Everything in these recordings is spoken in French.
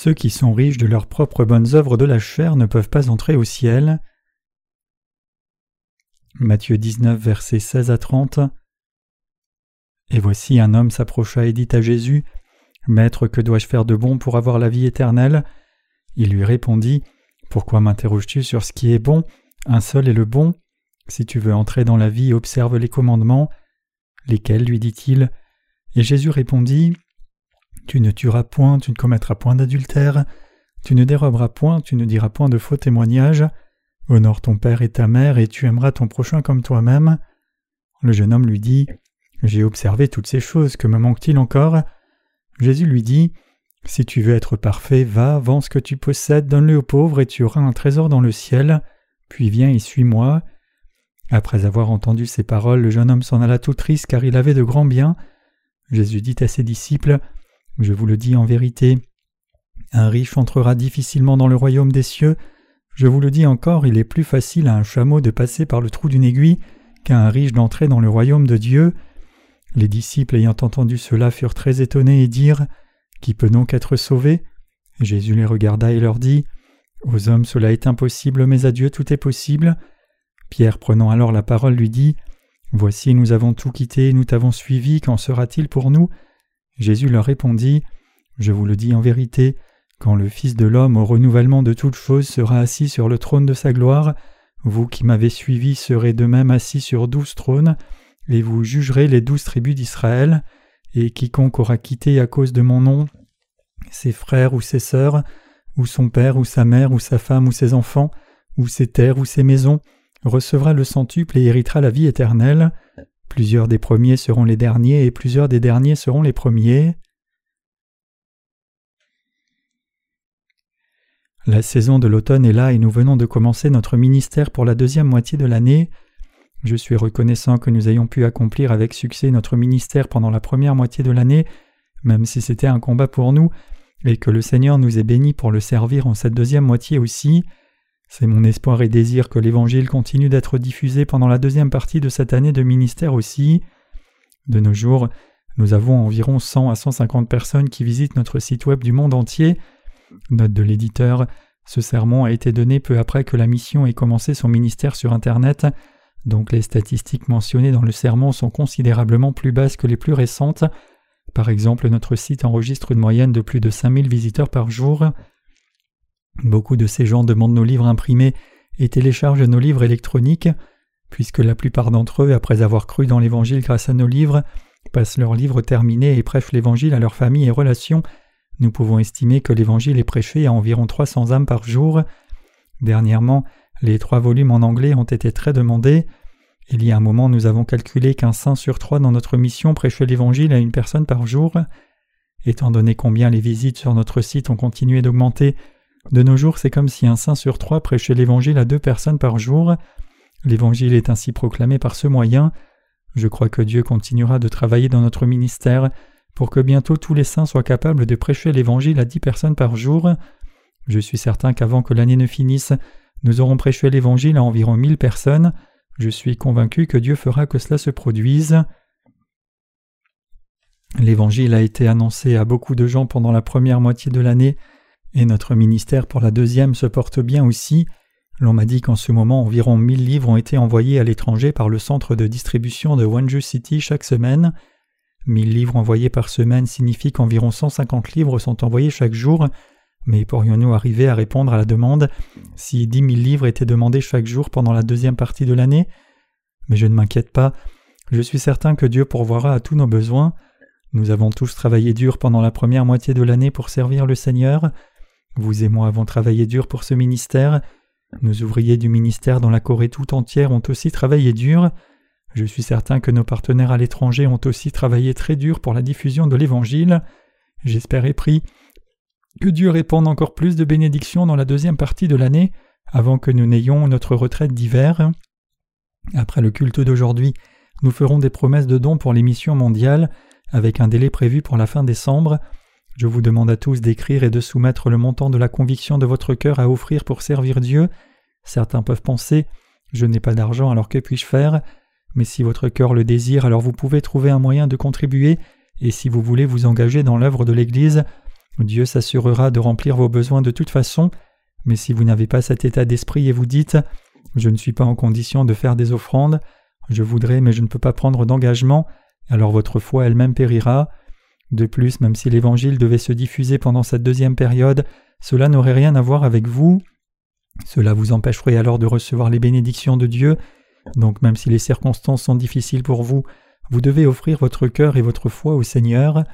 Ceux qui sont riches de leurs propres bonnes œuvres de la chair ne peuvent pas entrer au ciel. Matthieu 19, versets 16 à 30. Et voici un homme s'approcha et dit à Jésus Maître, que dois-je faire de bon pour avoir la vie éternelle? Il lui répondit Pourquoi m'interroges-tu sur ce qui est bon? Un seul est le bon. Si tu veux entrer dans la vie, observe les commandements. Lesquels? lui dit-il Et Jésus répondit Tu ne tueras point, tu ne commettras point d'adultère, tu ne déroberas point, tu ne diras point de faux témoignages, honore ton père et ta mère, et tu aimeras ton prochain comme toi-même. Le jeune homme lui dit J'ai observé toutes ces choses, que me manque-t-il encore? Jésus lui dit Si tu veux être parfait, va, vends ce que tu possèdes, donne-le aux pauvres, et tu auras un trésor dans le ciel, puis viens et suis-moi. Après avoir entendu ces paroles, le jeune homme s'en alla tout triste car il avait de grands biens. Jésus dit à ses disciples Je vous le dis en vérité, un riche entrera difficilement dans le royaume des cieux. Je vous le dis encore, il est plus facile à un chameau de passer par le trou d'une aiguille qu'à un riche d'entrer dans le royaume de Dieu. Les disciples ayant entendu cela furent très étonnés et dirent Qui peut donc être sauvé? Jésus les regarda et leur dit Aux hommes cela est impossible, mais à Dieu tout est possible. Pierre prenant alors la parole lui dit Voici nous avons tout quitté, nous t'avons suivi, qu'en sera-t-il pour nous? Jésus leur répondit Je vous le dis en vérité, quand le Fils de l'homme au renouvellement de toutes choses sera assis sur le trône de sa gloire, vous qui m'avez suivi serez de même assis sur douze trônes, et vous jugerez les douze tribus d'Israël, et quiconque aura quitté à cause de mon nom ses frères ou ses sœurs, ou son père ou sa mère ou sa femme ou ses enfants, ou ses terres ou ses maisons, recevra le centuple et héritera la vie éternelle. Plusieurs des premiers seront les derniers et plusieurs des derniers seront les premiers. La saison de l'automne est là et nous venons de commencer notre ministère pour la deuxième moitié de l'année. Je suis reconnaissant que nous ayons pu accomplir avec succès notre ministère pendant la première moitié de l'année, même si c'était un combat pour nous, et que le Seigneur nous ait bénis pour le servir en cette deuxième moitié aussi. C'est mon espoir et désir que l'Évangile continue d'être diffusé pendant la deuxième partie de cette année de ministère aussi. De nos jours, nous avons environ 100 à 150 personnes qui visitent notre site web du monde entier. Note de l'éditeur, ce sermon a été donné peu après que la mission ait commencé son ministère sur Internet, donc les statistiques mentionnées dans le sermon sont considérablement plus basses que les plus récentes. Par exemple, notre site enregistre une moyenne de plus de 5000 visiteurs par jour. Beaucoup de ces gens demandent nos livres imprimés et téléchargent nos livres électroniques, puisque la plupart d'entre eux, après avoir cru dans l'Évangile grâce à nos livres, passent leurs livres terminés et prêchent l'Évangile à leur famille et relations, nous pouvons estimer que l'Évangile est prêché à environ 300 âmes par jour. Dernièrement, les trois volumes en anglais ont été très demandés. Il y a un moment, nous avons calculé qu'un saint sur trois dans notre mission prêchait l'Évangile à une personne par jour. Étant donné combien les visites sur notre site ont continué d'augmenter, de nos jours, c'est comme si un saint sur trois prêchait l'Évangile à deux personnes par jour. L'Évangile est ainsi proclamé par ce moyen. Je crois que Dieu continuera de travailler dans notre ministère pour que bientôt tous les saints soient capables de prêcher l'Évangile à dix personnes par jour. Je suis certain qu'avant que l'année ne finisse, nous aurons prêché l'Évangile à environ mille personnes. Je suis convaincu que Dieu fera que cela se produise. L'Évangile a été annoncé à beaucoup de gens pendant la première moitié de l'année, et notre ministère pour la deuxième se porte bien aussi. L'on m'a dit qu'en ce moment environ mille livres ont été envoyés à l'étranger par le centre de distribution de Wanju City chaque semaine. Mille livres envoyés par semaine signifie qu'environ 150 livres sont envoyés chaque jour, mais pourrions-nous arriver à répondre à la demande si dix mille livres étaient demandés chaque jour pendant la deuxième partie de l'année? Mais je ne m'inquiète pas, je suis certain que Dieu pourvoira à tous nos besoins. Nous avons tous travaillé dur pendant la première moitié de l'année pour servir le Seigneur. Vous et moi avons travaillé dur pour ce ministère. Nos ouvriers du ministère dans la Corée tout entière ont aussi travaillé dur. Je suis certain que nos partenaires à l'étranger ont aussi travaillé très dur pour la diffusion de l'Évangile. J'espère et prie que Dieu répande encore plus de bénédictions dans la deuxième partie de l'année avant que nous n'ayons notre retraite d'hiver. Après le culte d'aujourd'hui, nous ferons des promesses de dons pour les missions mondiales avec un délai prévu pour la fin décembre. Je vous demande à tous d'écrire et de soumettre le montant de la conviction de votre cœur à offrir pour servir Dieu. Certains peuvent penser Je n'ai pas d'argent, alors que puis-je faire? Mais si votre cœur le désire, alors vous pouvez trouver un moyen de contribuer, et si vous voulez vous engager dans l'œuvre de l'Église, Dieu s'assurera de remplir vos besoins de toute façon, mais si vous n'avez pas cet état d'esprit et vous dites Je ne suis pas en condition de faire des offrandes, je voudrais mais je ne peux pas prendre d'engagement, alors votre foi elle-même périra. De plus, même si l'Évangile devait se diffuser pendant cette deuxième période, cela n'aurait rien à voir avec vous. Cela vous empêcherait alors de recevoir les bénédictions de Dieu. Donc même si les circonstances sont difficiles pour vous, vous devez offrir votre cœur et votre foi au Seigneur.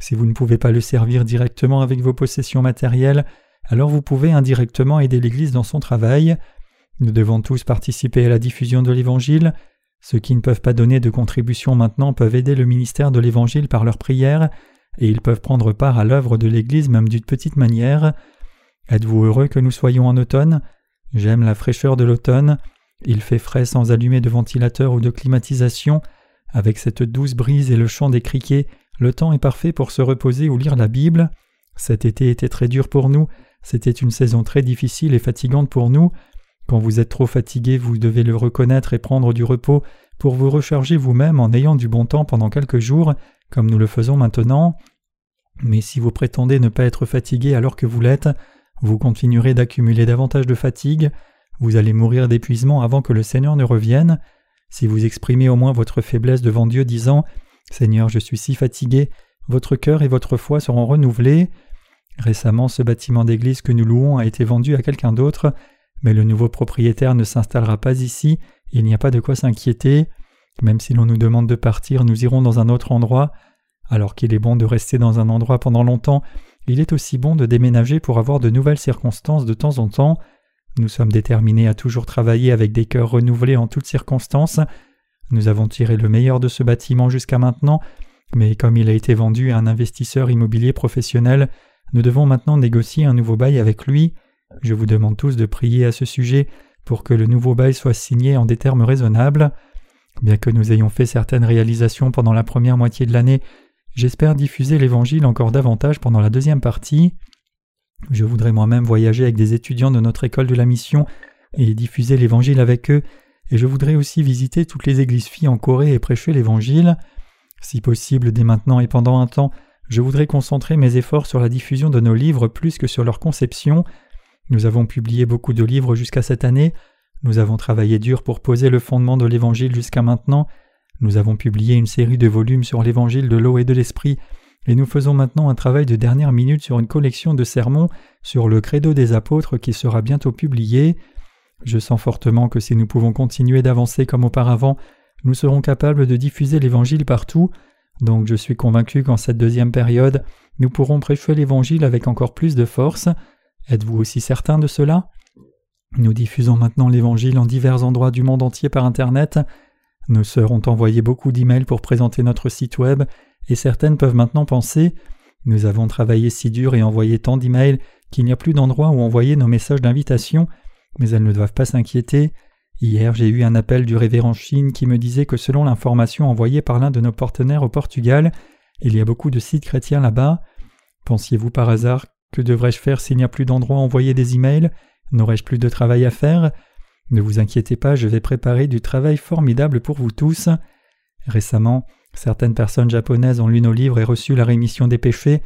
Si vous ne pouvez pas le servir directement avec vos possessions matérielles, alors vous pouvez indirectement aider l'Église dans son travail. Nous devons tous participer à la diffusion de l'Évangile. Ceux qui ne peuvent pas donner de contribution maintenant peuvent aider le ministère de l'Évangile par leurs prières, et ils peuvent prendre part à l'œuvre de l'Église même d'une petite manière. Êtes-vous heureux que nous soyons en automne? J'aime la fraîcheur de l'automne. Il fait frais sans allumer de ventilateur ou de climatisation. Avec cette douce brise et le chant des criquets, le temps est parfait pour se reposer ou lire la Bible. Cet été était très dur pour nous, c'était une saison très difficile et fatigante pour nous. Quand vous êtes trop fatigué, vous devez le reconnaître et prendre du repos pour vous recharger vous-même en ayant du bon temps pendant quelques jours, comme nous le faisons maintenant. Mais si vous prétendez ne pas être fatigué alors que vous l'êtes, vous continuerez d'accumuler davantage de fatigue, vous allez mourir d'épuisement avant que le Seigneur ne revienne. Si vous exprimez au moins votre faiblesse devant Dieu disant Seigneur, je suis si fatigué, votre cœur et votre foi seront renouvelés. Récemment, ce bâtiment d'église que nous louons a été vendu à quelqu'un d'autre, mais le nouveau propriétaire ne s'installera pas ici, il n'y a pas de quoi s'inquiéter. Même si l'on nous demande de partir, nous irons dans un autre endroit. Alors qu'il est bon de rester dans un endroit pendant longtemps, il est aussi bon de déménager pour avoir de nouvelles circonstances de temps en temps. Nous sommes déterminés à toujours travailler avec des cœurs renouvelés en toutes circonstances. Nous avons tiré le meilleur de ce bâtiment jusqu'à maintenant, mais comme il a été vendu à un investisseur immobilier professionnel, nous devons maintenant négocier un nouveau bail avec lui. Je vous demande tous de prier à ce sujet pour que le nouveau bail soit signé en des termes raisonnables. Bien que nous ayons fait certaines réalisations pendant la première moitié de l'année, j'espère diffuser l'Évangile encore davantage pendant la deuxième partie. Je voudrais moi-même voyager avec des étudiants de notre école de la mission et diffuser l'Évangile avec eux, et je voudrais aussi visiter toutes les églises filles en Corée et prêcher l'Évangile. Si possible, dès maintenant et pendant un temps, je voudrais concentrer mes efforts sur la diffusion de nos livres plus que sur leur conception. Nous avons publié beaucoup de livres jusqu'à cette année, nous avons travaillé dur pour poser le fondement de l'Évangile jusqu'à maintenant, nous avons publié une série de volumes sur l'Évangile de l'eau et de l'Esprit, et nous faisons maintenant un travail de dernière minute sur une collection de sermons sur le credo des apôtres qui sera bientôt publié. Je sens fortement que si nous pouvons continuer d'avancer comme auparavant, nous serons capables de diffuser l'Évangile partout, donc je suis convaincu qu'en cette deuxième période, nous pourrons prêcher l'Évangile avec encore plus de force. Êtes-vous aussi certain de cela? Nous diffusons maintenant l'Évangile en divers endroits du monde entier par Internet. Nos sœurs ont envoyé beaucoup d'emails pour présenter notre site web, et certaines peuvent maintenant penser Nous avons travaillé si dur et envoyé tant d'emails qu'il n'y a plus d'endroit où envoyer nos messages d'invitation, mais elles ne doivent pas s'inquiéter. Hier, j'ai eu un appel du révérend Chine qui me disait que selon l'information envoyée par l'un de nos partenaires au Portugal, il y a beaucoup de sites chrétiens là-bas. Pensiez-vous par hasard que devrais-je faire s'il n'y a plus d'endroit où envoyer des emails? N'aurais-je plus de travail à faire? Ne vous inquiétez pas, je vais préparer du travail formidable pour vous tous. Récemment, certaines personnes japonaises ont lu nos livres et reçu la rémission des péchés.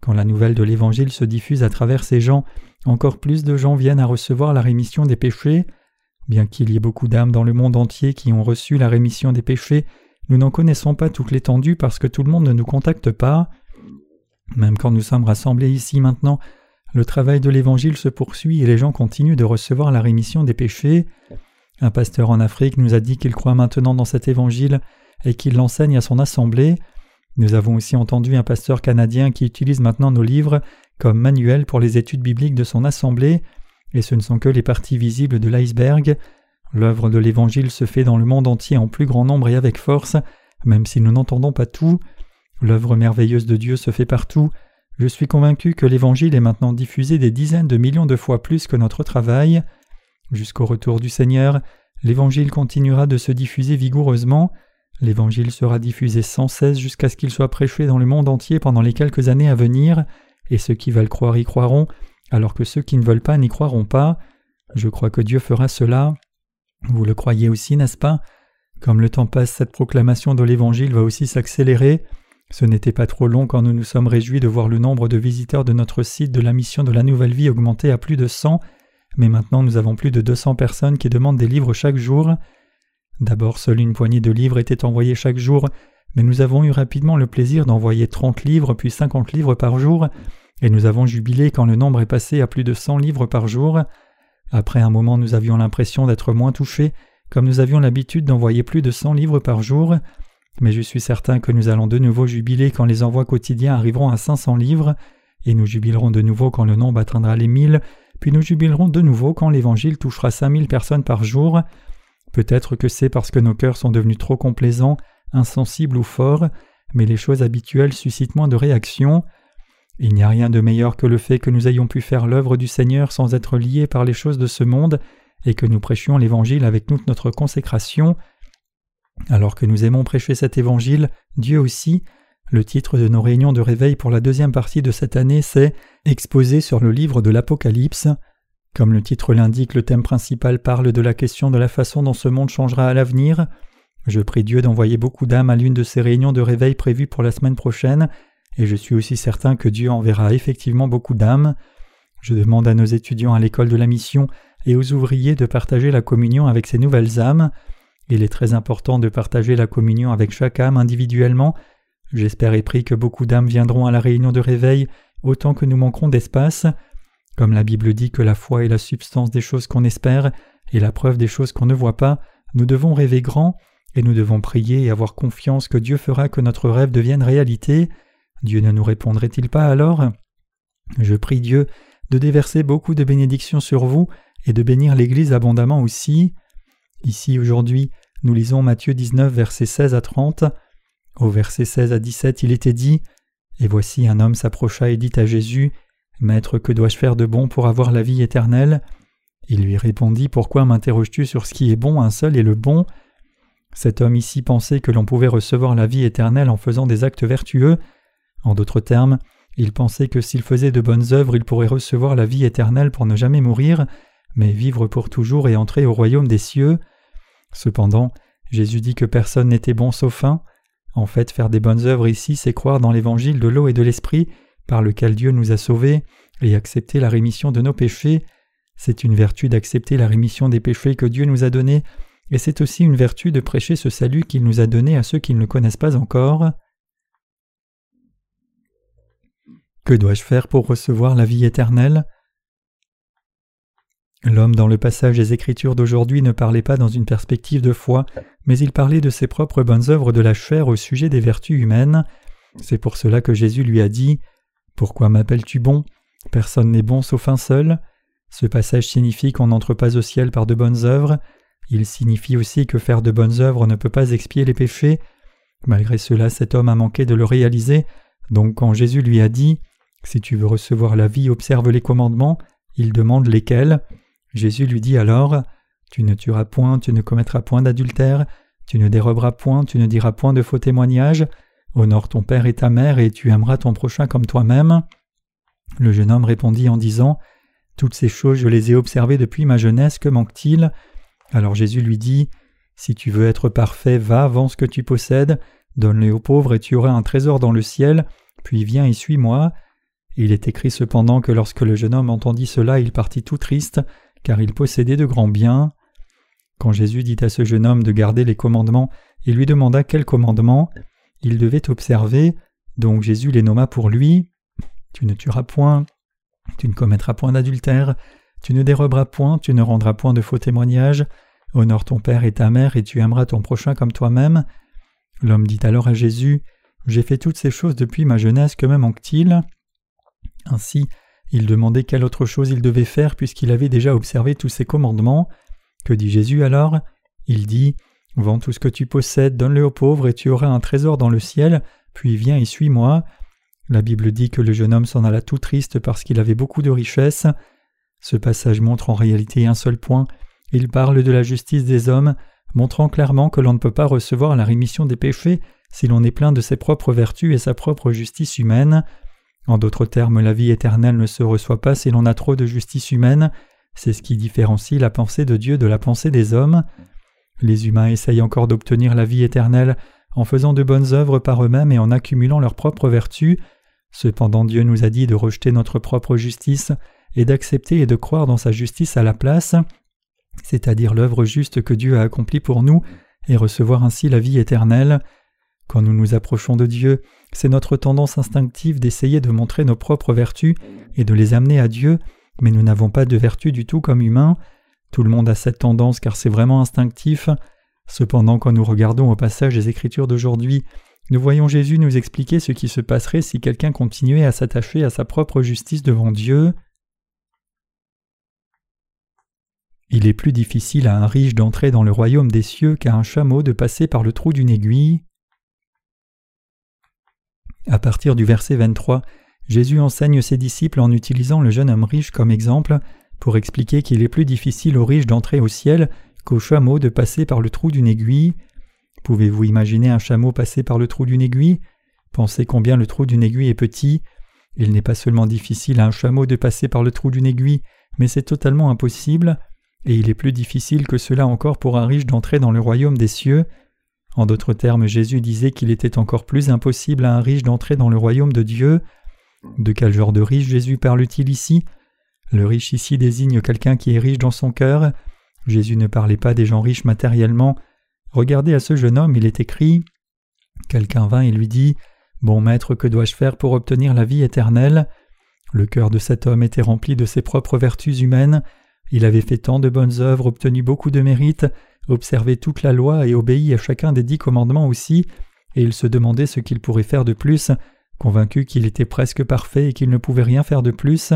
Quand la nouvelle de l'Évangile se diffuse à travers ces gens, encore plus de gens viennent à recevoir la rémission des péchés. Bien qu'il y ait beaucoup d'âmes dans le monde entier qui ont reçu la rémission des péchés, nous n'en connaissons pas toute l'étendue parce que tout le monde ne nous contacte pas. Même quand nous sommes rassemblés ici maintenant, le travail de l'Évangile se poursuit et les gens continuent de recevoir la rémission des péchés. Un pasteur en Afrique nous a dit qu'il croit maintenant dans cet Évangile et qu'il l'enseigne à son assemblée. Nous avons aussi entendu un pasteur canadien qui utilise maintenant nos livres comme manuel pour les études bibliques de son assemblée, et ce ne sont que les parties visibles de l'iceberg. L'œuvre de l'Évangile se fait dans le monde entier en plus grand nombre et avec force, même si nous n'entendons pas tout. L'œuvre merveilleuse de Dieu se fait partout. Je suis convaincu que l'Évangile est maintenant diffusé des dizaines de millions de fois plus que notre travail. Jusqu'au retour du Seigneur, l'Évangile continuera de se diffuser vigoureusement. L'Évangile sera diffusé sans cesse jusqu'à ce qu'il soit prêché dans le monde entier pendant les quelques années à venir, et ceux qui veulent croire y croiront, alors que ceux qui ne veulent pas n'y croiront pas. Je crois que Dieu fera cela. Vous le croyez aussi, n'est-ce pas? Comme le temps passe, cette proclamation de l'Évangile va aussi s'accélérer. Ce n'était pas trop long quand nous nous sommes réjouis de voir le nombre de visiteurs de notre site de la mission de la Nouvelle Vie augmenter à plus de 100, mais maintenant nous avons plus de 200 personnes qui demandent des livres chaque jour. D'abord, seule une poignée de livres était envoyée chaque jour, mais nous avons eu rapidement le plaisir d'envoyer 30 livres puis 50 livres par jour, et nous avons jubilé quand le nombre est passé à plus de 100 livres par jour. Après un moment, nous avions l'impression d'être moins touchés, comme nous avions l'habitude d'envoyer plus de 100 livres par jour, mais je suis certain que nous allons de nouveau jubiler quand les envois quotidiens arriveront à 500 livres, et nous jubilerons de nouveau quand le nombre atteindra les 1000, puis nous jubilerons de nouveau quand l'Évangile touchera 5000 personnes par jour. Peut-être que c'est parce que nos cœurs sont devenus trop complaisants, insensibles ou forts, mais les choses habituelles suscitent moins de réactions. Il n'y a rien de meilleur que le fait que nous ayons pu faire l'œuvre du Seigneur sans être liés par les choses de ce monde, et que nous prêchions l'Évangile avec toute notre consécration. Alors que nous aimons prêcher cet Évangile, Dieu aussi, le titre de nos réunions de réveil pour la deuxième partie de cette année, c'est Exposé sur le livre de l'Apocalypse. Comme le titre l'indique, le thème principal parle de la question de la façon dont ce monde changera à l'avenir. Je prie Dieu d'envoyer beaucoup d'âmes à l'une de ces réunions de réveil prévues pour la semaine prochaine, et je suis aussi certain que Dieu enverra effectivement beaucoup d'âmes. Je demande à nos étudiants à l'école de la mission et aux ouvriers de partager la communion avec ces nouvelles âmes. Il est très important de partager la communion avec chaque âme individuellement. J'espère et prie que beaucoup d'âmes viendront à la réunion de réveil autant que nous manquerons d'espace. Comme la Bible dit que la foi est la substance des choses qu'on espère et la preuve des choses qu'on ne voit pas, nous devons rêver grand et nous devons prier et avoir confiance que Dieu fera que notre rêve devienne réalité. Dieu ne nous répondrait-il pas alors? Je prie Dieu de déverser beaucoup de bénédictions sur vous et de bénir l'Église abondamment aussi. Ici aujourd'hui, nous lisons Matthieu 19 versets 16 à 30. Au verset 16 à 17, il était dit Et voici un homme s'approcha et dit à Jésus Maître, que dois-je faire de bon pour avoir la vie éternelle? Il lui répondit Pourquoi m'interroges-tu sur ce qui est bon? Un seul est le bon. Cet homme ici pensait que l'on pouvait recevoir la vie éternelle en faisant des actes vertueux. En d'autres termes, il pensait que s'il faisait de bonnes œuvres, il pourrait recevoir la vie éternelle pour ne jamais mourir, mais vivre pour toujours et entrer au royaume des cieux. Cependant, Jésus dit que personne n'était bon sauf un. En fait, faire des bonnes œuvres ici, c'est croire dans l'évangile de l'eau et de l'esprit, par lequel Dieu nous a sauvés, et accepter la rémission de nos péchés. C'est une vertu d'accepter la rémission des péchés que Dieu nous a donnés, et c'est aussi une vertu de prêcher ce salut qu'il nous a donné à ceux qui ne le connaissent pas encore. Que dois-je faire pour recevoir la vie éternelle? L'homme dans le passage des Écritures d'aujourd'hui ne parlait pas dans une perspective de foi, mais il parlait de ses propres bonnes œuvres de la chair au sujet des vertus humaines. C'est pour cela que Jésus lui a dit Pourquoi m'appelles-tu bon? Personne n'est bon sauf un seul. Ce passage signifie qu'on n'entre pas au ciel par de bonnes œuvres. Il signifie aussi que faire de bonnes œuvres ne peut pas expier les péchés. Malgré cela, cet homme a manqué de le réaliser. Donc, quand Jésus lui a dit Si tu veux recevoir la vie, observe les commandements, il demande lesquels. Jésus lui dit alors Tu ne tueras point, tu ne commettras point d'adultère, tu ne déroberas point, tu ne diras point de faux témoignages, honore ton père et ta mère, et tu aimeras ton prochain comme toi-même. Le jeune homme répondit en disant Toutes ces choses je les ai observées depuis ma jeunesse, que manque-t-il? Alors Jésus lui dit Si tu veux être parfait, va, vends ce que tu possèdes, donne-les aux pauvres, et tu auras un trésor dans le ciel, puis viens et suis-moi. Il est écrit cependant que lorsque le jeune homme entendit cela, il partit tout triste, car il possédait de grands biens. Quand Jésus dit à ce jeune homme de garder les commandements, il lui demanda quels commandements il devait observer, donc Jésus les nomma pour lui. Tu ne tueras point, tu ne commettras point d'adultère, tu ne déroberas point, tu ne rendras point de faux témoignages, honore ton père et ta mère, et tu aimeras ton prochain comme toi-même. L'homme dit alors à Jésus, J'ai fait toutes ces choses depuis ma jeunesse, que me manque-t-il? Ainsi, il demandait quelle autre chose il devait faire puisqu'il avait déjà observé tous ses commandements. Que dit Jésus alors? Il dit Vends tout ce que tu possèdes, donne-le aux pauvres et tu auras un trésor dans le ciel, puis viens et suis-moi. La Bible dit que le jeune homme s'en alla tout triste parce qu'il avait beaucoup de richesses. Ce passage montre en réalité un seul point. Il parle de la justice des hommes, montrant clairement que l'on ne peut pas recevoir la rémission des péchés si l'on est plein de ses propres vertus et sa propre justice humaine. En d'autres termes, la vie éternelle ne se reçoit pas si l'on a trop de justice humaine, c'est ce qui différencie la pensée de Dieu de la pensée des hommes. Les humains essayent encore d'obtenir la vie éternelle en faisant de bonnes œuvres par eux-mêmes et en accumulant leurs propres vertus. Cependant Dieu nous a dit de rejeter notre propre justice et d'accepter et de croire dans sa justice à la place, c'est-à-dire l'œuvre juste que Dieu a accomplie pour nous, et recevoir ainsi la vie éternelle. Quand nous nous approchons de Dieu, c'est notre tendance instinctive d'essayer de montrer nos propres vertus et de les amener à Dieu, mais nous n'avons pas de vertu du tout comme humains. Tout le monde a cette tendance car c'est vraiment instinctif. Cependant, quand nous regardons au passage des Écritures d'aujourd'hui, nous voyons Jésus nous expliquer ce qui se passerait si quelqu'un continuait à s'attacher à sa propre justice devant Dieu. Il est plus difficile à un riche d'entrer dans le royaume des cieux qu'à un chameau de passer par le trou d'une aiguille. À partir du verset 23, Jésus enseigne ses disciples en utilisant le jeune homme riche comme exemple pour expliquer qu'il est plus difficile aux riches d'entrer au ciel qu'au chameau de passer par le trou d'une aiguille. Pouvez-vous imaginer un chameau passer par le trou d'une aiguille? Pensez combien le trou d'une aiguille est petit. Il n'est pas seulement difficile à un chameau de passer par le trou d'une aiguille, mais c'est totalement impossible et il est plus difficile que cela encore pour un riche d'entrer dans le royaume des cieux. En d'autres termes, Jésus disait qu'il était encore plus impossible à un riche d'entrer dans le royaume de Dieu. De quel genre de riche Jésus parle-t-il ici? Le riche ici désigne quelqu'un qui est riche dans son cœur. Jésus ne parlait pas des gens riches matériellement. Regardez à ce jeune homme, il est écrit Quelqu'un vint et lui dit Bon maître, que dois-je faire pour obtenir la vie éternelle? Le cœur de cet homme était rempli de ses propres vertus humaines. Il avait fait tant de bonnes œuvres, obtenu beaucoup de mérites, observé toute la loi et obéi à chacun des dix commandements aussi, et il se demandait ce qu'il pourrait faire de plus, convaincu qu'il était presque parfait et qu'il ne pouvait rien faire de plus.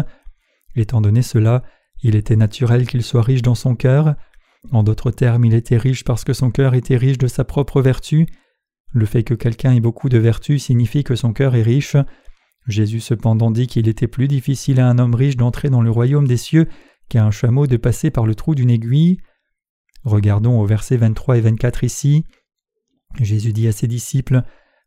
Étant donné cela, il était naturel qu'il soit riche dans son cœur. En d'autres termes, il était riche parce que son cœur était riche de sa propre vertu. Le fait que quelqu'un ait beaucoup de vertus signifie que son cœur est riche. Jésus cependant dit qu'il était plus difficile à un homme riche d'entrer dans le royaume des cieux qu'à un chameau de passer par le trou d'une aiguille. Regardons au verset 23 et 24 ici. Jésus dit à ses disciples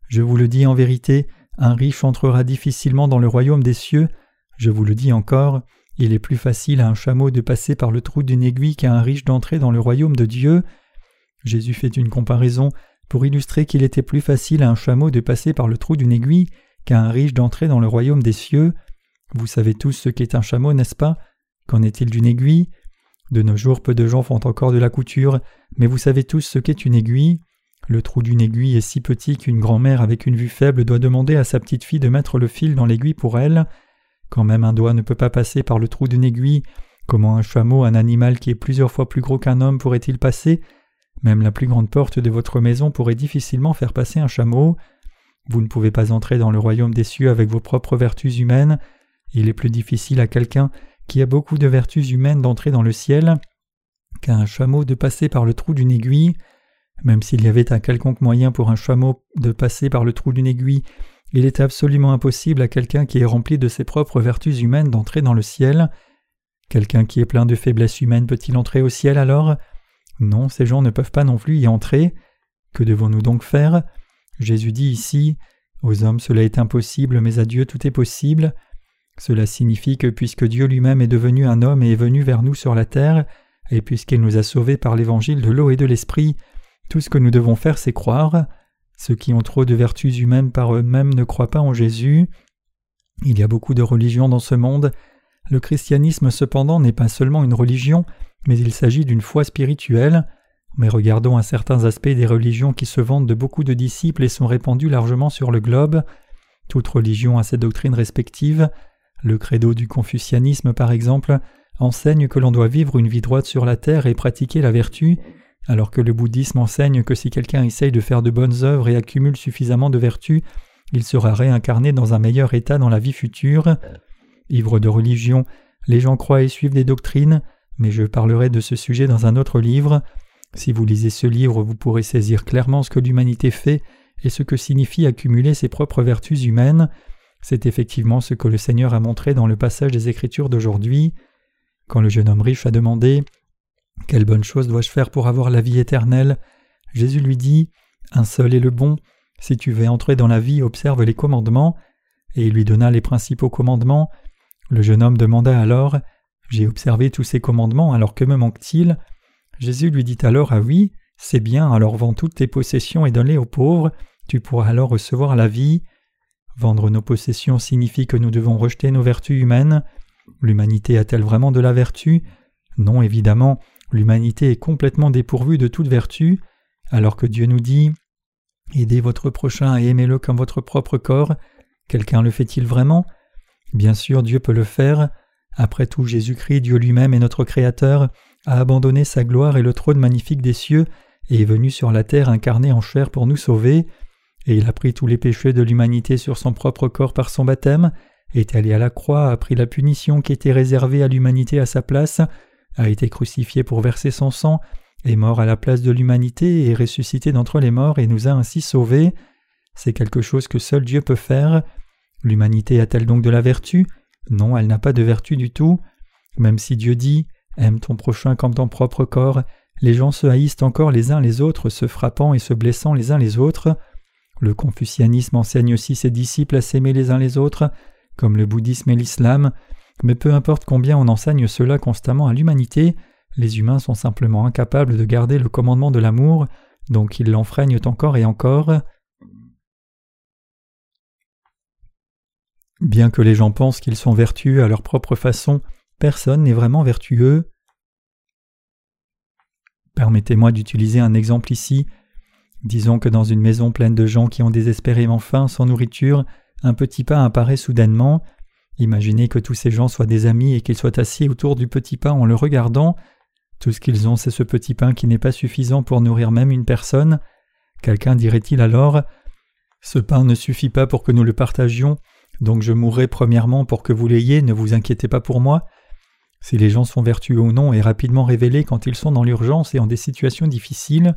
Je vous le dis en vérité, un riche entrera difficilement dans le royaume des cieux. Je vous le dis encore, il est plus facile à un chameau de passer par le trou d'une aiguille qu'à un riche d'entrer dans le royaume de Dieu. Jésus fait une comparaison pour illustrer qu'il était plus facile à un chameau de passer par le trou d'une aiguille qu'à un riche d'entrer dans le royaume des cieux. Vous savez tous ce qu'est un chameau, n'est-ce pas? Qu'en est-il d'une aiguille? De nos jours, peu de gens font encore de la couture, mais vous savez tous ce qu'est une aiguille. Le trou d'une aiguille est si petit qu'une grand-mère avec une vue faible doit demander à sa petite fille de mettre le fil dans l'aiguille pour elle. Quand même un doigt ne peut pas passer par le trou d'une aiguille, comment un chameau, un animal qui est plusieurs fois plus gros qu'un homme, pourrait-il passer? Même la plus grande porte de votre maison pourrait difficilement faire passer un chameau. Vous ne pouvez pas entrer dans le royaume des cieux avec vos propres vertus humaines. Il est plus difficile à quelqu'un qui a beaucoup de vertus humaines d'entrer dans le ciel, qu'à un chameau de passer par le trou d'une aiguille. Même s'il y avait un quelconque moyen pour un chameau de passer par le trou d'une aiguille, il est absolument impossible à quelqu'un qui est rempli de ses propres vertus humaines d'entrer dans le ciel. Quelqu'un qui est plein de faiblesses humaines peut-il entrer au ciel alors? Non, ces gens ne peuvent pas non plus y entrer. Que devons-nous donc faire? Jésus dit ici Aux hommes cela est impossible, mais à Dieu tout est possible. Cela signifie que puisque Dieu lui-même est devenu un homme et est venu vers nous sur la terre, et puisqu'il nous a sauvés par l'évangile de l'eau et de l'esprit, tout ce que nous devons faire c'est croire. Ceux qui ont trop de vertus humaines par eux-mêmes ne croient pas en Jésus. Il y a beaucoup de religions dans ce monde. Le christianisme cependant n'est pas seulement une religion, mais il s'agit d'une foi spirituelle. Mais regardons à certains aspects des religions qui se vendent de beaucoup de disciples et sont répandues largement sur le globe. Toute religion a ses doctrines respectives. Le credo du confucianisme, par exemple, enseigne que l'on doit vivre une vie droite sur la terre et pratiquer la vertu, alors que le bouddhisme enseigne que si quelqu'un essaye de faire de bonnes œuvres et accumule suffisamment de vertus, il sera réincarné dans un meilleur état dans la vie future. Ivre de religion, les gens croient et suivent des doctrines, mais je parlerai de ce sujet dans un autre livre. Si vous lisez ce livre, vous pourrez saisir clairement ce que l'humanité fait et ce que signifie accumuler ses propres vertus humaines. C'est effectivement ce que le Seigneur a montré dans le passage des Écritures d'aujourd'hui. Quand le jeune homme riche a demandé Quelle bonne chose dois-je faire pour avoir la vie éternelle? Jésus lui dit Un seul est le bon. Si tu veux entrer dans la vie, observe les commandements. Et il lui donna les principaux commandements. Le jeune homme demanda alors J'ai observé tous ces commandements, alors que me manque-t-il? Jésus lui dit alors Ah oui, C'est bien, alors vends toutes tes possessions et donne-les aux pauvres, tu pourras alors recevoir la vie. Vendre nos possessions signifie que nous devons rejeter nos vertus humaines. L'humanité a-t-elle vraiment de la vertu? Non, évidemment, l'humanité est complètement dépourvue de toute vertu, alors que Dieu nous dit Aidez votre prochain et aimez-le comme votre propre corps. Quelqu'un le fait-il vraiment? Bien sûr, Dieu peut le faire. Après tout, Jésus-Christ, Dieu lui-même est notre Créateur, a abandonné sa gloire et le trône magnifique des cieux et est venu sur la terre incarné en chair pour nous sauver. Et il a pris tous les péchés de l'humanité sur son propre corps par son baptême, est allé à la croix, a pris la punition qui était réservée à l'humanité à sa place, a été crucifié pour verser son sang, est mort à la place de l'humanité et ressuscité d'entre les morts et nous a ainsi sauvés. C'est quelque chose que seul Dieu peut faire. L'humanité a-t-elle donc de la vertu? Non, elle n'a pas de vertu du tout. Même si Dieu dit Aime ton prochain comme ton propre corps, les gens se haïssent encore les uns les autres, se frappant et se blessant les uns les autres. Le confucianisme enseigne aussi ses disciples à s'aimer les uns les autres, comme le bouddhisme et l'islam, mais peu importe combien on enseigne cela constamment à l'humanité, les humains sont simplement incapables de garder le commandement de l'amour, donc ils l'enfreignent encore et encore. Bien que les gens pensent qu'ils sont vertueux à leur propre façon, personne n'est vraiment vertueux. Permettez-moi d'utiliser un exemple ici. Disons que dans une maison pleine de gens qui ont désespérément faim, sans nourriture, un petit pain apparaît soudainement. Imaginez que tous ces gens soient des amis et qu'ils soient assis autour du petit pain en le regardant. Tout ce qu'ils ont, c'est ce petit pain qui n'est pas suffisant pour nourrir même une personne. Quelqu'un dirait-il alors Ce pain ne suffit pas pour que nous le partagions, donc je mourrai premièrement pour que vous l'ayez, ne vous inquiétez pas pour moi. Si les gens sont vertueux ou non est rapidement révélé quand ils sont dans l'urgence et en des situations difficiles.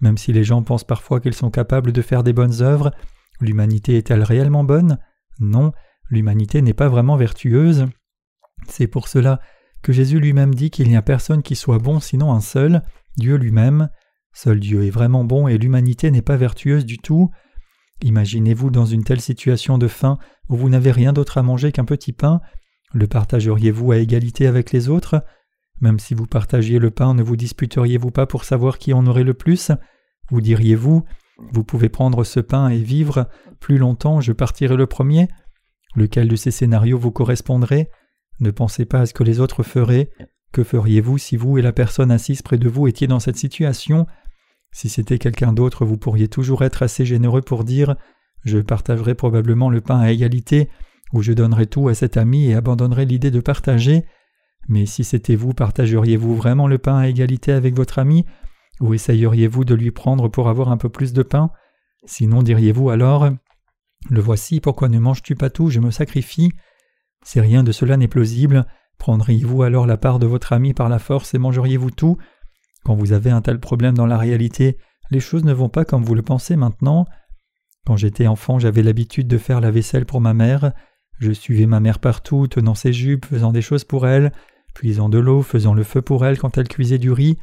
Même si les gens pensent parfois qu'ils sont capables de faire des bonnes œuvres, l'humanité est-elle réellement bonne? Non, l'humanité n'est pas vraiment vertueuse. C'est pour cela que Jésus lui-même dit qu'il n'y a personne qui soit bon sinon un seul, Dieu lui-même. Seul Dieu est vraiment bon et l'humanité n'est pas vertueuse du tout. Imaginez-vous dans une telle situation de faim où vous n'avez rien d'autre à manger qu'un petit pain, le partageriez-vous à égalité avec les autres? Même si vous partagiez le pain, ne vous disputeriez-vous pas pour savoir qui en aurait le plus? Vous diriez-vous Vous pouvez prendre ce pain et vivre plus longtemps, je partirai le premier? Lequel de ces scénarios vous correspondrait? Ne pensez pas à ce que les autres feraient. Que feriez-vous si vous et la personne assise près de vous étiez dans cette situation? Si c'était quelqu'un d'autre, vous pourriez toujours être assez généreux pour dire Je partagerai probablement le pain à égalité, ou je donnerai tout à cet ami et abandonnerai l'idée de partager. Mais si c'était vous, partageriez-vous vraiment le pain à égalité avec votre ami, ou essayeriez-vous de lui prendre pour avoir un peu plus de pain? Sinon, diriez-vous alors Le voici, pourquoi ne manges-tu pas tout? Je me sacrifie. Si rien de cela n'est plausible, prendriez-vous alors la part de votre ami par la force et mangeriez-vous tout? Quand vous avez un tel problème dans la réalité, les choses ne vont pas comme vous le pensez maintenant. Quand j'étais enfant, j'avais l'habitude de faire la vaisselle pour ma mère. Je suivais ma mère partout, tenant ses jupes, faisant des choses pour elle, puisant de l'eau, faisant le feu pour elle quand elle cuisait du riz.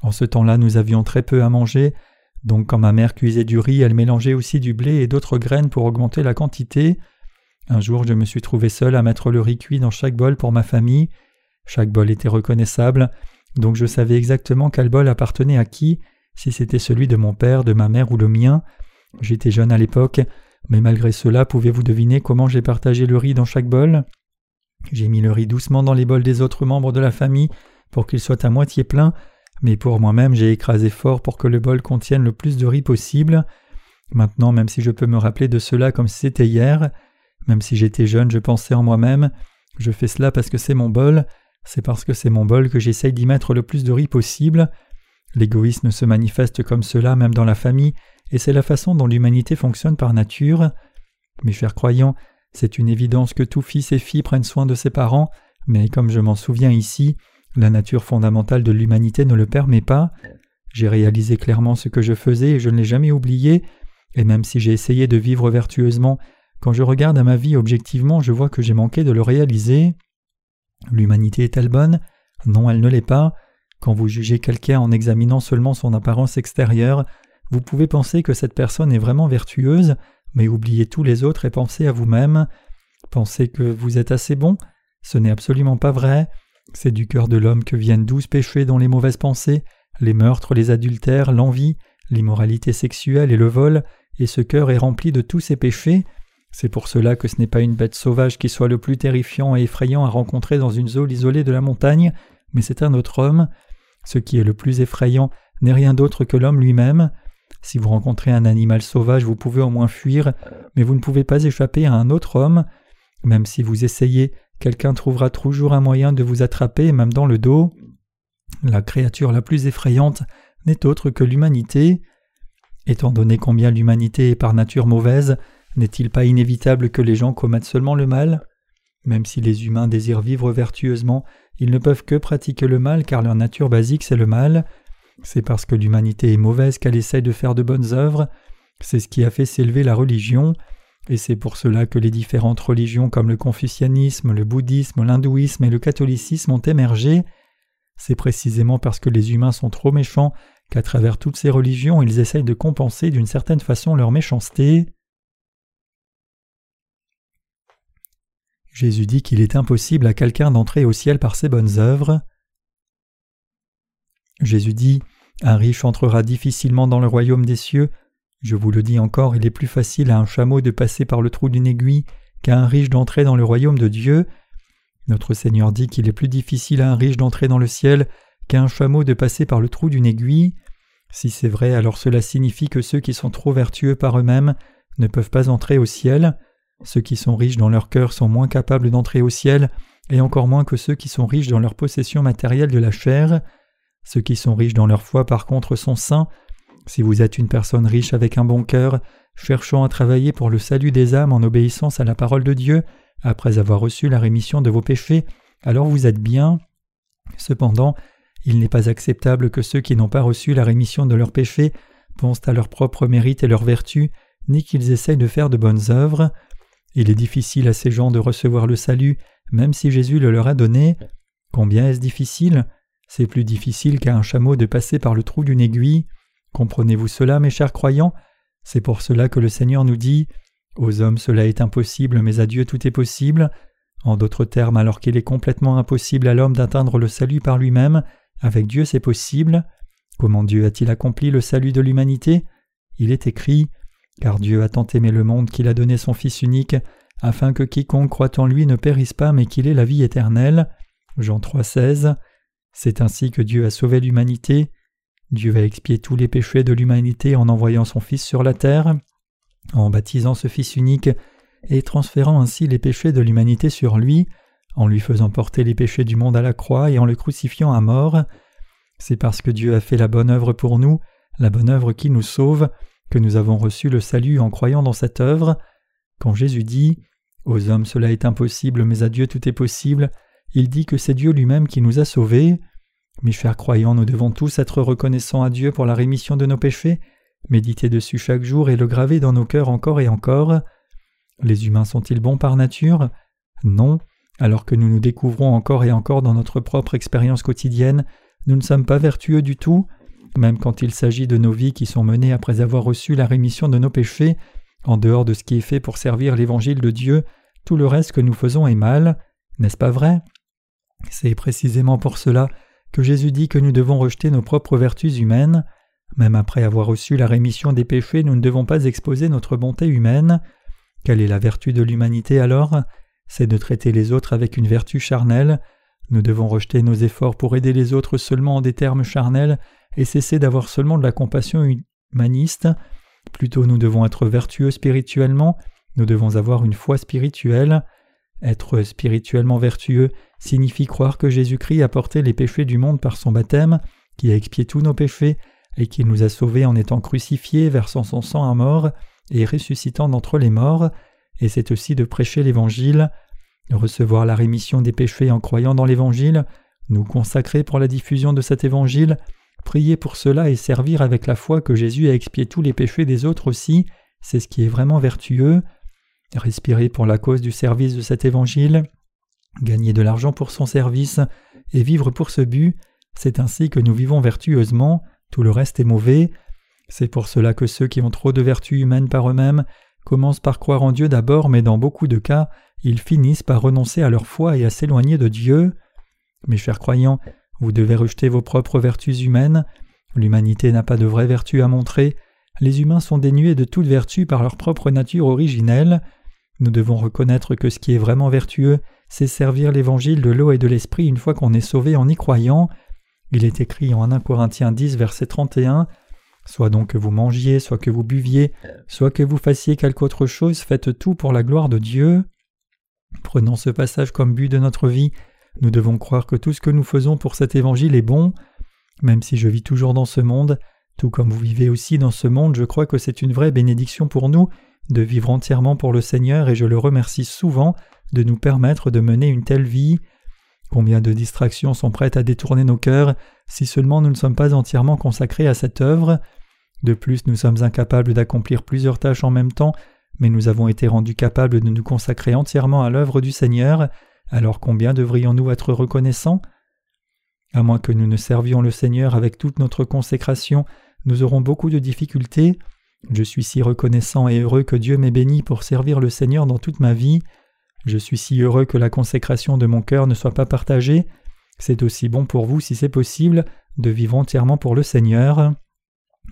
En ce temps-là, nous avions très peu à manger, donc quand ma mère cuisait du riz, elle mélangeait aussi du blé et d'autres graines pour augmenter la quantité. Un jour, je me suis trouvé seul à mettre le riz cuit dans chaque bol pour ma famille. Chaque bol était reconnaissable, donc je savais exactement quel bol appartenait à qui, si c'était celui de mon père, de ma mère ou le mien. J'étais jeune à l'époque, mais malgré cela, pouvez-vous deviner comment j'ai partagé le riz dans chaque bol? J'ai mis le riz doucement dans les bols des autres membres de la famille pour qu'il soit à moitié plein, mais pour moi-même j'ai écrasé fort pour que le bol contienne le plus de riz possible. Maintenant, même si je peux me rappeler de cela comme si c'était hier, même si j'étais jeune, je pensais en moi-même, je fais cela parce que c'est mon bol, c'est parce que c'est mon bol que j'essaye d'y mettre le plus de riz possible. L'égoïsme se manifeste comme cela même dans la famille, et c'est la façon dont l'humanité fonctionne par nature. Mes chers croyants, c'est une évidence que tout fils et fille prennent soin de ses parents, mais comme je m'en souviens ici, la nature fondamentale de l'humanité ne le permet pas. J'ai réalisé clairement ce que je faisais et je ne l'ai jamais oublié, et même si j'ai essayé de vivre vertueusement, quand je regarde à ma vie objectivement, je vois que j'ai manqué de le réaliser. L'humanité est-elle bonne? Non, elle ne l'est pas. Quand vous jugez quelqu'un en examinant seulement son apparence extérieure, vous pouvez penser que cette personne est vraiment vertueuse, mais oubliez tous les autres et pensez à vous-même. Pensez que vous êtes assez bon Ce n'est absolument pas vrai. C'est du cœur de l'homme que viennent douze péchés dont les mauvaises pensées, les meurtres, les adultères, l'envie, l'immoralité sexuelle et le vol, et ce cœur est rempli de tous ces péchés. C'est pour cela que ce n'est pas une bête sauvage qui soit le plus terrifiant et effrayant à rencontrer dans une zone isolée de la montagne, mais c'est un autre homme. Ce qui est le plus effrayant n'est rien d'autre que l'homme lui-même. Si vous rencontrez un animal sauvage, vous pouvez au moins fuir, mais vous ne pouvez pas échapper à un autre homme. Même si vous essayez, quelqu'un trouvera toujours un moyen de vous attraper, même dans le dos. La créature la plus effrayante n'est autre que l'humanité. Étant donné combien l'humanité est par nature mauvaise, n'est-il pas inévitable que les gens commettent seulement le mal? Même si les humains désirent vivre vertueusement, ils ne peuvent que pratiquer le mal car leur nature basique c'est le mal. C'est parce que l'humanité est mauvaise qu'elle essaye de faire de bonnes œuvres. C'est ce qui a fait s'élever la religion. Et c'est pour cela que les différentes religions comme le confucianisme, le bouddhisme, l'hindouisme et le catholicisme ont émergé. C'est précisément parce que les humains sont trop méchants qu'à travers toutes ces religions ils essayent de compenser d'une certaine façon leur méchanceté. Jésus dit qu'il est impossible à quelqu'un d'entrer au ciel par ses bonnes œuvres. Jésus dit Un riche entrera difficilement dans le royaume des cieux. Je vous le dis encore, il est plus facile à un chameau de passer par le trou d'une aiguille qu'à un riche d'entrer dans le royaume de Dieu. Notre Seigneur dit qu'il est plus difficile à un riche d'entrer dans le ciel qu'à un chameau de passer par le trou d'une aiguille. Si c'est vrai, alors cela signifie que ceux qui sont trop vertueux par eux-mêmes ne peuvent pas entrer au ciel. Ceux qui sont riches dans leur cœur sont moins capables d'entrer au ciel, et encore moins que ceux qui sont riches dans leur possession matérielle de la chair. Ceux qui sont riches dans leur foi, par contre, sont saints. Si vous êtes une personne riche avec un bon cœur, cherchant à travailler pour le salut des âmes en obéissance à la parole de Dieu, après avoir reçu la rémission de vos péchés, alors vous êtes bien. Cependant, il n'est pas acceptable que ceux qui n'ont pas reçu la rémission de leurs péchés pensent à leur propre mérite et leur vertu, ni qu'ils essayent de faire de bonnes œuvres. Il est difficile à ces gens de recevoir le salut, même si Jésus le leur a donné. Combien est-ce difficile? C'est plus difficile qu'à un chameau de passer par le trou d'une aiguille. Comprenez-vous cela, mes chers croyants? C'est pour cela que le Seigneur nous dit Aux hommes cela est impossible, mais à Dieu tout est possible. En d'autres termes, alors qu'il est complètement impossible à l'homme d'atteindre le salut par lui-même, avec Dieu c'est possible. Comment Dieu a-t-il accompli le salut de l'humanité? Il est écrit car Dieu a tant aimé le monde qu'il a donné son Fils unique, afin que quiconque croit en lui ne périsse pas mais qu'il ait la vie éternelle. Jean 3,16. C'est ainsi que Dieu a sauvé l'humanité. Dieu a expié tous les péchés de l'humanité en envoyant son Fils sur la terre, en baptisant ce Fils unique et transférant ainsi les péchés de l'humanité sur lui, en lui faisant porter les péchés du monde à la croix et en le crucifiant à mort. C'est parce que Dieu a fait la bonne œuvre pour nous, la bonne œuvre qui nous sauve, que nous avons reçu le salut en croyant dans cette œuvre. Quand Jésus dit Aux hommes cela est impossible, mais à Dieu tout est possible, il dit que c'est Dieu lui-même qui nous a sauvés. Mes chers croyants, nous devons tous être reconnaissants à Dieu pour la rémission de nos péchés, méditer dessus chaque jour et le graver dans nos cœurs encore et encore. Les humains sont-ils bons par nature? Non. Alors que nous nous découvrons encore et encore dans notre propre expérience quotidienne, nous ne sommes pas vertueux du tout. Même quand il s'agit de nos vies qui sont menées après avoir reçu la rémission de nos péchés, en dehors de ce qui est fait pour servir l'évangile de Dieu, tout le reste que nous faisons est mal, n'est-ce pas vrai? C'est précisément pour cela que Jésus dit que nous devons rejeter nos propres vertus humaines. Même après avoir reçu la rémission des péchés, nous ne devons pas exposer notre bonté humaine. Quelle est la vertu de l'humanité alors? C'est de traiter les autres avec une vertu charnelle. Nous devons rejeter nos efforts pour aider les autres seulement en des termes charnels et cesser d'avoir seulement de la compassion humaniste. Plutôt nous devons être vertueux spirituellement, nous devons avoir une foi spirituelle. Être spirituellement vertueux signifie croire que Jésus-Christ a porté les péchés du monde par son baptême, qui a expié tous nos péchés, et qu'il nous a sauvés en étant crucifiés, versant son sang à mort, et ressuscitant d'entre les morts, et c'est aussi de prêcher l'Évangile, recevoir la rémission des péchés en croyant dans l'Évangile, nous consacrer pour la diffusion de cet Évangile, Prier pour cela et servir avec la foi que Jésus a expié tous les péchés des autres aussi, c'est ce qui est vraiment vertueux. Respirer pour la cause du service de cet évangile, gagner de l'argent pour son service et vivre pour ce but, c'est ainsi que nous vivons vertueusement, tout le reste est mauvais. C'est pour cela que ceux qui ont trop de vertus humaines par eux-mêmes commencent par croire en Dieu d'abord, mais dans beaucoup de cas, ils finissent par renoncer à leur foi et à s'éloigner de Dieu. Mes chers croyants, vous devez rejeter vos propres vertus humaines. L'humanité n'a pas de vraie vertu à montrer, les humains sont dénués de toute vertu par leur propre nature originelle. Nous devons reconnaître que ce qui est vraiment vertueux, c'est servir l'évangile de l'eau et de l'esprit une fois qu'on est sauvé en y croyant. Il est écrit en 1 Corinthiens 10, verset 31 Soit donc que vous mangiez, soit que vous buviez, soit que vous fassiez quelque autre chose, faites tout pour la gloire de Dieu. Prenons ce passage comme but de notre vie. Nous devons croire que tout ce que nous faisons pour cet évangile est bon. Même si je vis toujours dans ce monde, tout comme vous vivez aussi dans ce monde, je crois que c'est une vraie bénédiction pour nous de vivre entièrement pour le Seigneur et je le remercie souvent de nous permettre de mener une telle vie. Combien de distractions sont prêtes à détourner nos cœurs si seulement nous ne sommes pas entièrement consacrés à cette œuvre. De plus, nous sommes incapables d'accomplir plusieurs tâches en même temps, mais nous avons été rendus capables de nous consacrer entièrement à l'œuvre du Seigneur, alors combien devrions-nous être reconnaissants? À moins que nous ne servions le Seigneur avec toute notre consécration, nous aurons beaucoup de difficultés. Je suis si reconnaissant et heureux que Dieu m'ait béni pour servir le Seigneur dans toute ma vie. Je suis si heureux que la consécration de mon cœur ne soit pas partagée. C'est aussi bon pour vous, si c'est possible, de vivre entièrement pour le Seigneur.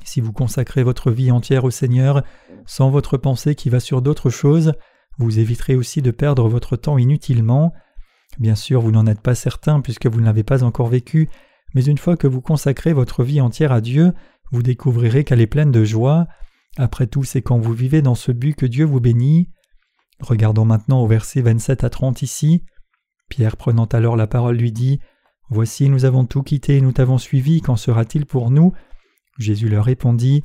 Si vous consacrez votre vie entière au Seigneur, sans votre pensée qui va sur d'autres choses, vous éviterez aussi de perdre votre temps inutilement. Bien sûr, vous n'en êtes pas certain puisque vous ne l'avez pas encore vécu, mais une fois que vous consacrez votre vie entière à Dieu, vous découvrirez qu'elle est pleine de joie. Après tout, c'est quand vous vivez dans ce but que Dieu vous bénit. Regardons maintenant au verset 27 à 30 ici. Pierre prenant alors la parole lui dit Voici, nous avons tout quitté et nous t'avons suivi, qu'en sera-t-il pour nous? Jésus leur répondit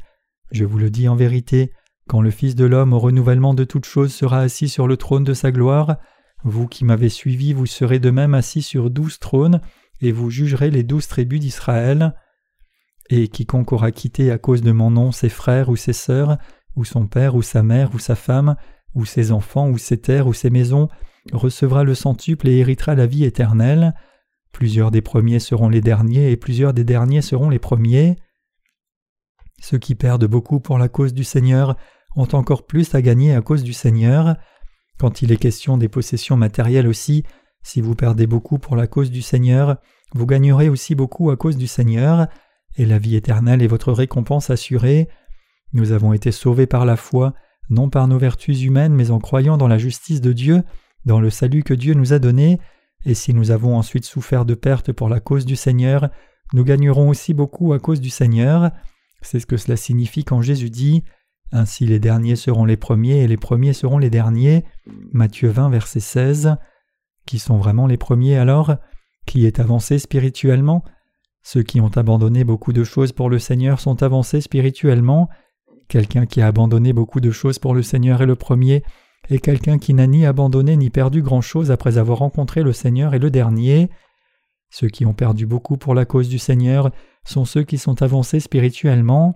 Je vous le dis en vérité, quand le Fils de l'homme au renouvellement de toutes choses sera assis sur le trône de sa gloire, vous qui m'avez suivi, vous serez de même assis sur douze trônes, et vous jugerez les douze tribus d'Israël. Et quiconque aura quitté à cause de mon nom ses frères ou ses sœurs, ou son père ou sa mère ou sa femme, ou ses enfants ou ses terres ou ses maisons, recevra le centuple et héritera la vie éternelle. Plusieurs des premiers seront les derniers et plusieurs des derniers seront les premiers. Ceux qui perdent beaucoup pour la cause du Seigneur ont encore plus à gagner à cause du Seigneur. Quand il est question des possessions matérielles aussi, si vous perdez beaucoup pour la cause du Seigneur, vous gagnerez aussi beaucoup à cause du Seigneur, et la vie éternelle est votre récompense assurée. Nous avons été sauvés par la foi, non par nos vertus humaines, mais en croyant dans la justice de Dieu, dans le salut que Dieu nous a donné, et si nous avons ensuite souffert de pertes pour la cause du Seigneur, nous gagnerons aussi beaucoup à cause du Seigneur. C'est ce que cela signifie quand Jésus dit Ainsi les derniers seront les premiers et les premiers seront les derniers. Matthieu 20, verset 16. Qui sont vraiment les premiers alors? Qui est avancé spirituellement? Ceux qui ont abandonné beaucoup de choses pour le Seigneur sont avancés spirituellement. Quelqu'un qui a abandonné beaucoup de choses pour le Seigneur est le premier, et quelqu'un qui n'a ni abandonné ni perdu grand-chose après avoir rencontré le Seigneur est le dernier. Ceux qui ont perdu beaucoup pour la cause du Seigneur sont ceux qui sont avancés spirituellement.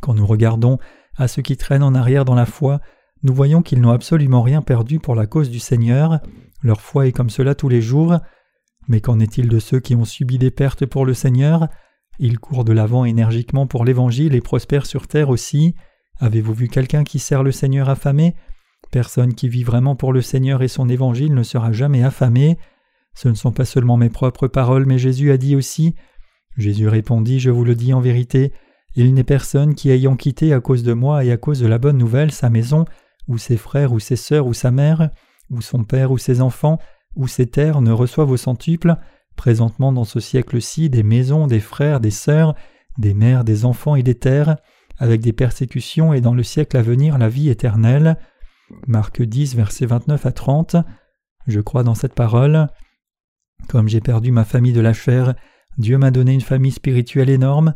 Quand nous regardons à ceux qui traînent en arrière dans la foi, nous voyons qu'ils n'ont absolument rien perdu pour la cause du Seigneur, leur foi est comme cela tous les jours. Mais qu'en est-il de ceux qui ont subi des pertes pour le Seigneur? Ils courent de l'avant énergiquement pour l'Évangile et prospèrent sur terre aussi. Avez-vous vu quelqu'un qui sert le Seigneur affamé? Personne qui vit vraiment pour le Seigneur et son Évangile ne sera jamais affamé. Ce ne sont pas seulement mes propres paroles, mais Jésus a dit aussi Jésus répondit Je vous le dis en vérité, il n'est personne qui ayant quitté à cause de moi et à cause de la bonne nouvelle sa maison, ou ses frères, ou ses sœurs, ou sa mère, ou son père, ou ses enfants, ou ses terres ne reçoivent au centuple, présentement dans ce siècle-ci des maisons, des frères, des sœurs, des mères, des enfants et des terres, avec des persécutions et dans le siècle à venir la vie éternelle. Marc 10, versets 29 à 30. Je crois dans cette parole. Comme j'ai perdu ma famille de la chair, Dieu m'a donné une famille spirituelle énorme.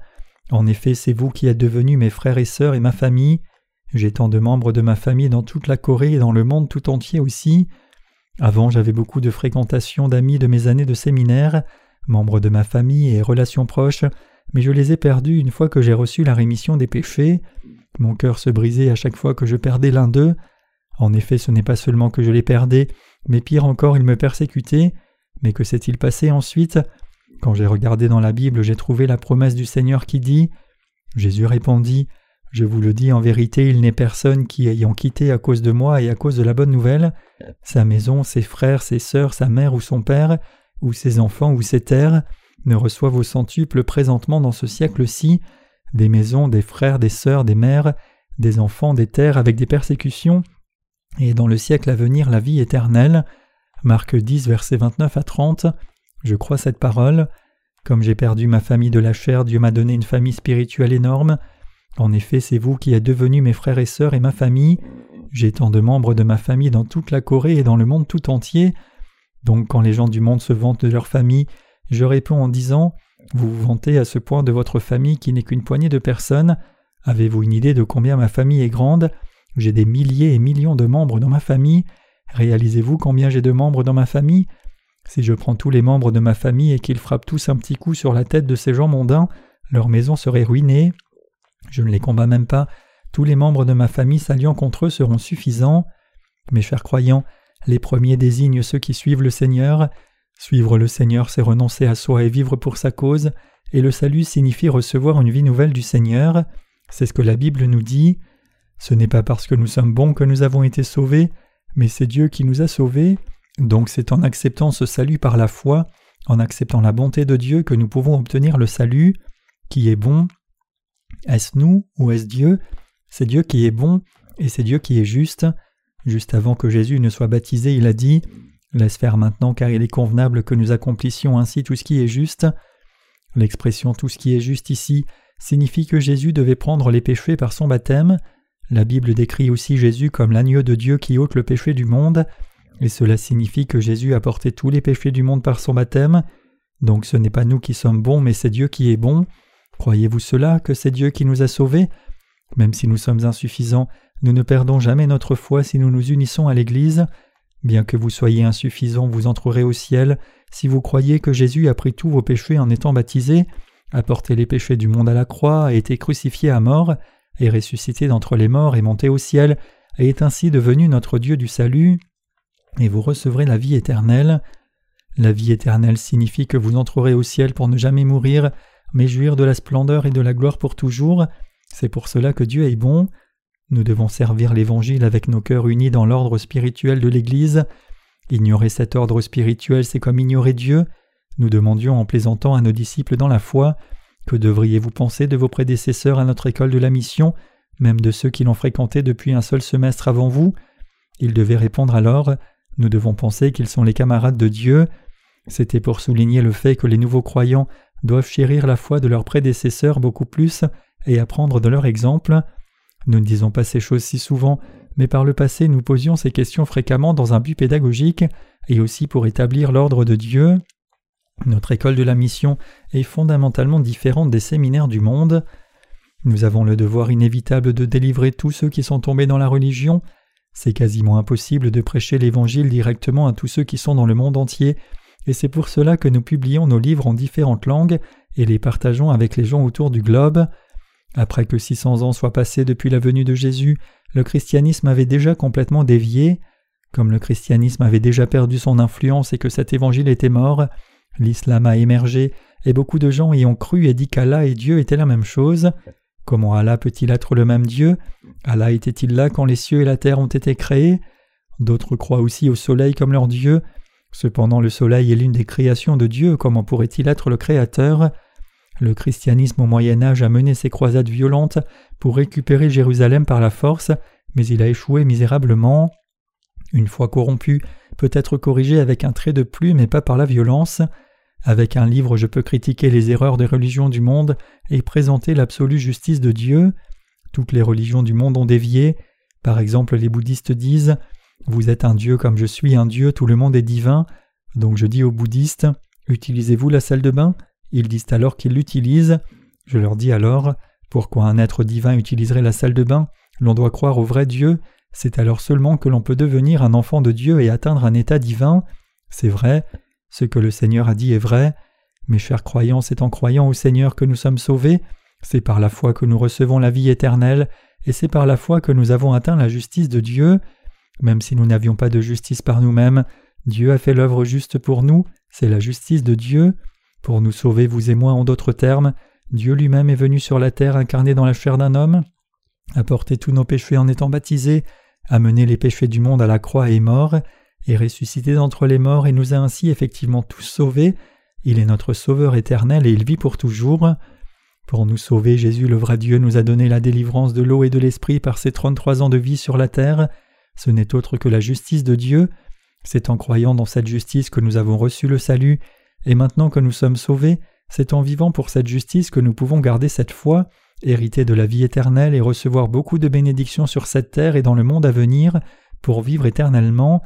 En effet, c'est vous qui êtes devenus mes frères et sœurs et ma famille. J'ai tant de membres de ma famille dans toute la Corée et dans le monde tout entier aussi. Avant, j'avais beaucoup de fréquentation d'amis de mes années de séminaire, membres de ma famille et relations proches, mais je les ai perdus une fois que j'ai reçu la rémission des péchés. Mon cœur se brisait à chaque fois que je perdais l'un d'eux. En effet, ce n'est pas seulement que je les perdais, mais pire encore, ils me persécutaient. Mais que s'est-il passé ensuite? Quand j'ai regardé dans la Bible, j'ai trouvé la promesse du Seigneur qui dit Jésus répondit Je vous le dis en vérité, il n'est personne qui, ayant quitté à cause de moi et à cause de la bonne nouvelle, sa maison, ses frères, ses sœurs, sa mère ou son père, ou ses enfants ou ses terres, ne reçoivent au centuple présentement dans ce siècle-ci des maisons, des frères, des sœurs, des mères, des enfants, des terres avec des persécutions, et dans le siècle à venir la vie éternelle. Marc 10, versets 29 à 30. Je crois cette parole. Comme j'ai perdu ma famille de la chair, Dieu m'a donné une famille spirituelle énorme. En effet, c'est vous qui êtes devenus mes frères et sœurs et ma famille. J'ai tant de membres de ma famille dans toute la Corée et dans le monde tout entier. Donc quand les gens du monde se vantent de leur famille, je réponds en disant Vous vous vantez à ce point de votre famille qui n'est qu'une poignée de personnes. Avez-vous une idée de combien ma famille est grande? J'ai des milliers et millions de membres dans ma famille. Réalisez-vous combien j'ai de membres dans ma famille? Si je prends tous les membres de ma famille et qu'ils frappent tous un petit coup sur la tête de ces gens mondains, leur maison serait ruinée. Je ne les combats même pas. Tous les membres de ma famille s'alliant contre eux seront suffisants. Mes chers croyants, les premiers désignent ceux qui suivent le Seigneur. Suivre le Seigneur, c'est renoncer à soi et vivre pour sa cause, et le salut signifie recevoir une vie nouvelle du Seigneur. C'est ce que la Bible nous dit. Ce n'est pas parce que nous sommes bons que nous avons été sauvés, mais c'est Dieu qui nous a sauvés. Donc c'est en acceptant ce salut par la foi, en acceptant la bonté de Dieu que nous pouvons obtenir le salut. Qui est bon Est-ce nous ou est-ce Dieu? C'est Dieu qui est bon et c'est Dieu qui est juste. Juste avant que Jésus ne soit baptisé, il a dit Laisse faire maintenant car il est convenable que nous accomplissions ainsi tout ce qui est juste. L'expression tout ce qui est juste ici signifie que Jésus devait prendre les péchés par son baptême. La Bible décrit aussi Jésus comme l'agneau de Dieu qui ôte le péché du monde, et cela signifie que Jésus a porté tous les péchés du monde par son baptême. Donc ce n'est pas nous qui sommes bons, mais c'est Dieu qui est bon. Croyez-vous cela, que c'est Dieu qui nous a sauvés? Même si nous sommes insuffisants, nous ne perdons jamais notre foi si nous nous unissons à l'Église. Bien que vous soyez insuffisants, vous entrerez au ciel si vous croyez que Jésus a pris tous vos péchés en étant baptisé, a porté les péchés du monde à la croix, a été crucifié à mort, est ressuscité d'entre les morts et monté au ciel, et est ainsi devenu notre Dieu du salut, et vous recevrez la vie éternelle. La vie éternelle signifie que vous entrerez au ciel pour ne jamais mourir, mais jouir de la splendeur et de la gloire pour toujours. C'est pour cela que Dieu est bon. Nous devons servir l'Évangile avec nos cœurs unis dans l'ordre spirituel de l'Église. Ignorer cet ordre spirituel, c'est comme ignorer Dieu. Nous demandions en plaisantant à nos disciples dans la foi Que devriez-vous penser de vos prédécesseurs à notre école de la mission, même de ceux qui l'ont fréquenté depuis un seul semestre avant vous? Ils devaient répondre alors Nous devons penser qu'ils sont les camarades de Dieu. C'était pour souligner le fait que les nouveaux croyants doivent chérir la foi de leurs prédécesseurs beaucoup plus et apprendre de leur exemple. Nous ne disons pas ces choses si souvent, mais par le passé nous posions ces questions fréquemment dans un but pédagogique et aussi pour établir l'ordre de Dieu. Notre école de la mission est fondamentalement différente des séminaires du monde. Nous avons le devoir inévitable de délivrer tous ceux qui sont tombés dans la religion. C'est quasiment impossible de prêcher l'Évangile directement à tous ceux qui sont dans le monde entier, et c'est pour cela que nous publions nos livres en différentes langues et les partageons avec les gens autour du globe. Après que 600 ans soient passés depuis la venue de Jésus, le christianisme avait déjà complètement dévié. Comme le christianisme avait déjà perdu son influence et que cet évangile était mort, L'islam a émergé et beaucoup de gens y ont cru et dit qu'Allah et Dieu étaient la même chose. Comment Allah peut-il être le même Dieu? Allah était-il là quand les cieux et la terre ont été créés? D'autres croient aussi au soleil comme leur Dieu. Cependant le soleil est l'une des créations de Dieu, comment pourrait-il être le Créateur? Le christianisme au Moyen Âge a mené ses croisades violentes pour récupérer Jérusalem par la force, mais il a échoué misérablement. Une fois corrompu, peut être corrigé avec un trait de plume et pas par la violence. Avec un livre, je peux critiquer les erreurs des religions du monde et présenter l'absolue justice de Dieu. Toutes les religions du monde ont dévié. Par exemple, les bouddhistes disent Vous êtes un Dieu comme je suis un Dieu, tout le monde est divin. Donc je dis aux bouddhistes Utilisez-vous la salle de bain? Ils disent alors qu'ils l'utilisent. Je leur dis alors Pourquoi un être divin utiliserait la salle de bain? L'on doit croire au vrai Dieu. C'est alors seulement que l'on peut devenir un enfant de Dieu et atteindre un état divin. C'est vrai, ce que le Seigneur a dit est vrai. Mes chers croyants, c'est en croyant au Seigneur que nous sommes sauvés, c'est par la foi que nous recevons la vie éternelle, et c'est par la foi que nous avons atteint la justice de Dieu. Même si nous n'avions pas de justice par nous-mêmes, Dieu a fait l'œuvre juste pour nous, c'est la justice de Dieu. Pour nous sauver, vous et moi, en d'autres termes, Dieu lui-même est venu sur la terre incarné dans la chair d'un homme, a porté tous nos péchés en étant baptisé, a mené les péchés du monde à la croix et mort, est ressuscité d'entre les morts et nous a ainsi effectivement tous sauvés, Il est notre Sauveur éternel et il vit pour toujours. Pour nous sauver, Jésus le vrai Dieu nous a donné la délivrance de l'eau et de l'esprit par ses trente-trois ans de vie sur la terre. Ce n'est autre que la justice de Dieu. C'est en croyant dans cette justice que nous avons reçu le salut, et maintenant que nous sommes sauvés, c'est en vivant pour cette justice que nous pouvons garder cette foi, hériter de la vie éternelle et recevoir beaucoup de bénédictions sur cette terre et dans le monde à venir, pour vivre éternellement.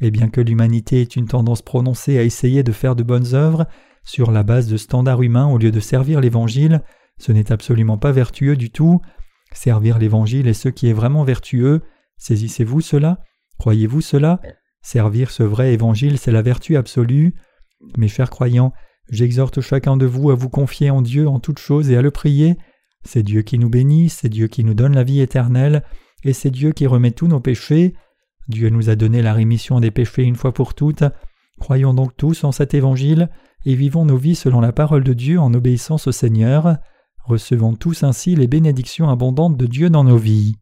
Et bien que l'humanité ait une tendance prononcée à essayer de faire de bonnes œuvres, sur la base de standards humains au lieu de servir l'Évangile, ce n'est absolument pas vertueux du tout. Servir l'Évangile est ce qui est vraiment vertueux. Saisissez-vous cela? Croyez-vous cela? Servir ce vrai Évangile, c'est la vertu absolue. Mes chers croyants, j'exhorte chacun de vous à vous confier en Dieu en toutes choses et à le prier. C'est Dieu qui nous bénit, c'est Dieu qui nous donne la vie éternelle, et c'est Dieu qui remet tous nos péchés. Dieu nous a donné la rémission des péchés une fois pour toutes. Croyons donc tous en cet évangile et vivons nos vies selon la parole de Dieu en obéissance au Seigneur. Recevons tous ainsi les bénédictions abondantes de Dieu dans nos vies.